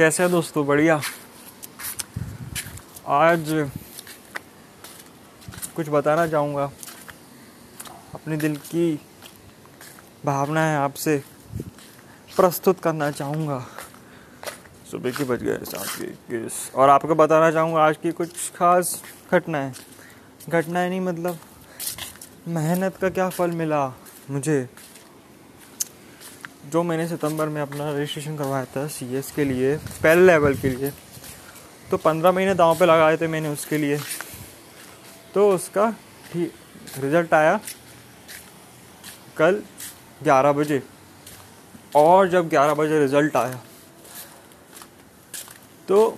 कैसे है दोस्तों? बढ़िया। आज कुछ बताना चाहूँगा। अपने दिल की भावनाएँ आपसे। प्रस्तुत करना चाहूँगा। सुबह के बज गए और आपको बताना चाहूँगा, आज की कुछ खास घटनाएँ। घटनाएँ नहीं मतलब मेहनत का क्या फल मिला मुझे? जो मैंने सितंबर में अपना रजिस्ट्रेशन करवाया था सीएस के लिए पहले लेवल के लिए तो पंद्रह महीने दांव पे लगाए थे मैंने उसके लिए। तो उसका ठीक रिज़ल्ट आया कल ग्यारह बजे। और जब ग्यारह बजे रिज़ल्ट आया तो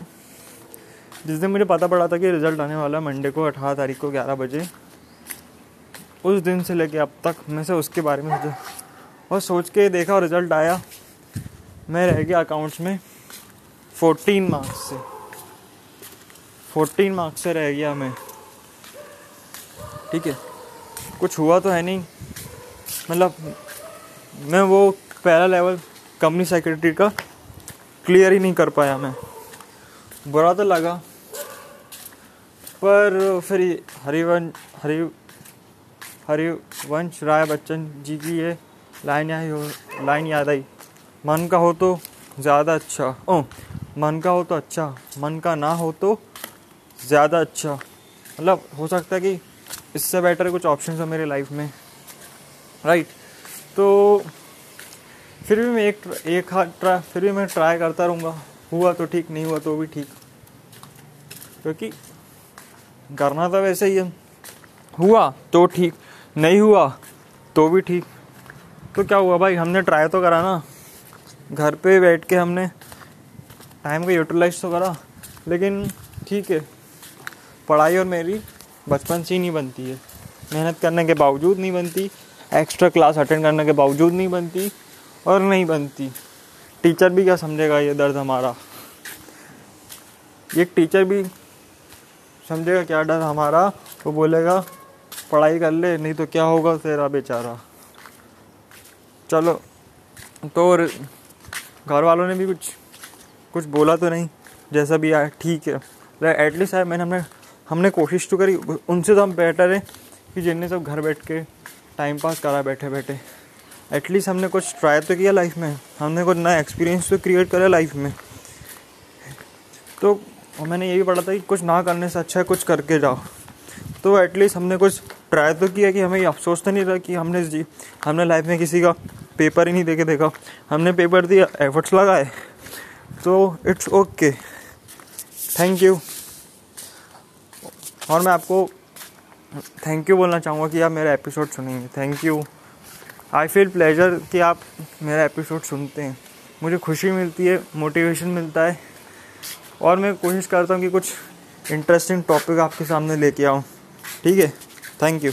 जिस दिन मुझे पता पड़ा था कि रिज़ल्ट आने वाला मंडे को अठारह तारीख को ग्यारह बजे, उस दिन से लेके अब तक, मैं से उसके बारे में और सोच के देखा रिज़ल्ट आया। मैं रह गया अकाउंट्स में फोर्टीन मार्क्स से। फोर्टीन मार्क्स से रह गया मैं। ठीक है? कुछ हुआ तो है नहीं। मतलब मैं वो पहला लेवल कंपनी सेक्रेटरी का क्लियर ही नहीं कर पाया मैं। बुरा तो लगा। पर फिर हरिवंश, हरि, हरिवंश राय बच्चन जी की ये लाइन आई लाइन याद आई। मन का हो तो ज़्यादा अच्छा। ओ, मन का हो तो अच्छा मन का ना हो तो ज़्यादा अच्छा। मतलब हो सकता है कि इससे बेटर कुछ ऑप्शन हो मेरे लाइफ में। राइट तो फिर भी मैं एक एक हाथ ट्राई फिर भी मैं ट्राई करता रहूँगा। हुआ तो ठीक, नहीं हुआ तो भी ठीक। क्योंकि करना तो वैसे ही है। हुआ तो ठीक, नहीं हुआ तो भी ठीक। तो क्या हुआ भाई? हमने ट्राई तो करा ना। घर पे बैठ के हमने टाइम को यूटिलाइज तो करा, लेकिन ठीक है। पढ़ाई और मेरी बचपन से ही नहीं बनती है। मेहनत करने के बावजूद नहीं बनती एक्स्ट्रा क्लास अटेंड करने के बावजूद नहीं बनती और नहीं बनती। टीचर भी क्या समझेगा ये दर्द हमारा? एक टीचर भी समझेगा क्या डर हमारा? वो बोलेगा, पढ़ाई कर ले, नहीं तो क्या होगा तेरा बेचारा? चलो तो और घर वालों ने भी कुछ कुछ बोला तो नहीं, जैसा भी आया, ठीक है। एटलीस्ट आया, मैंने हमने हमने कोशिश तो करी उनसे तो हम बेटर हैं कि जिनने सब घर बैठ के टाइम पास करा बैठे बैठे एटलीस्ट हमने कुछ ट्राई तो किया लाइफ में, हमने कुछ नया एक्सपीरियंस तो क्रिएट करा लाइफ में। तो मैंने ये भी पढ़ा था कि कुछ ना करने से अच्छा है, कुछ करके जाओ। तो एटलीस्ट हमने कुछ ट्राई तो किया कि हमें अफसोस तो नहीं रहा कि हमने जी, हमने लाइफ में किसी का पेपर ही नहीं देखे, देखा। हमने पेपर दिया एफर्ट्स लगाए तो इट्स ओके थैंक यू और मैं आपको थैंक यू बोलना चाहूँगा कि आप मेरा एपिसोड सुनेंगे। Thank you I feel pleasure कि आप मेरा एपिसोड सुनते हैं। मुझे खुशी मिलती है मोटिवेशन मिलता है। और मैं कोशिश करता हूँ कि कुछ इंटरेस्टिंग टॉपिक आपके सामने लेके आऊँ। ठीक है? Thank you